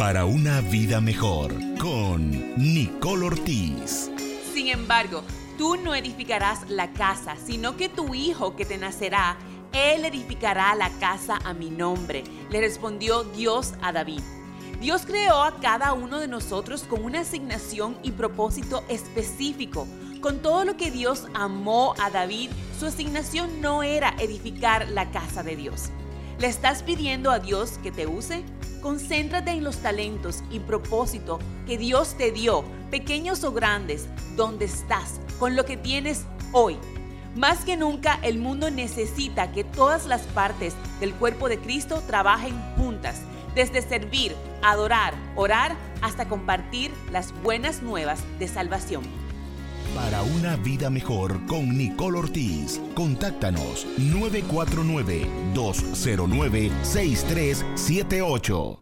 Para una vida mejor con Nicole Ortiz. Sin embargo, tú no edificarás la casa, sino que tu hijo que te nacerá, él edificará la casa a mi nombre. Le respondió Dios a David. Dios creó a cada uno de nosotros con una asignación y propósito específico. Con todo lo que Dios amó a David, su asignación no era edificar la casa de Dios. ¿Le estás pidiendo a Dios que te use? Concéntrate en los talentos y propósito que Dios te dio, pequeños o grandes, donde estás, con lo que tienes hoy. Más que nunca el mundo necesita que todas las partes del cuerpo de Cristo trabajen juntas, desde servir, adorar, orar, hasta compartir las buenas nuevas de salvación. Para una vida mejor con Nicole Ortiz, contáctanos 949-209-6378.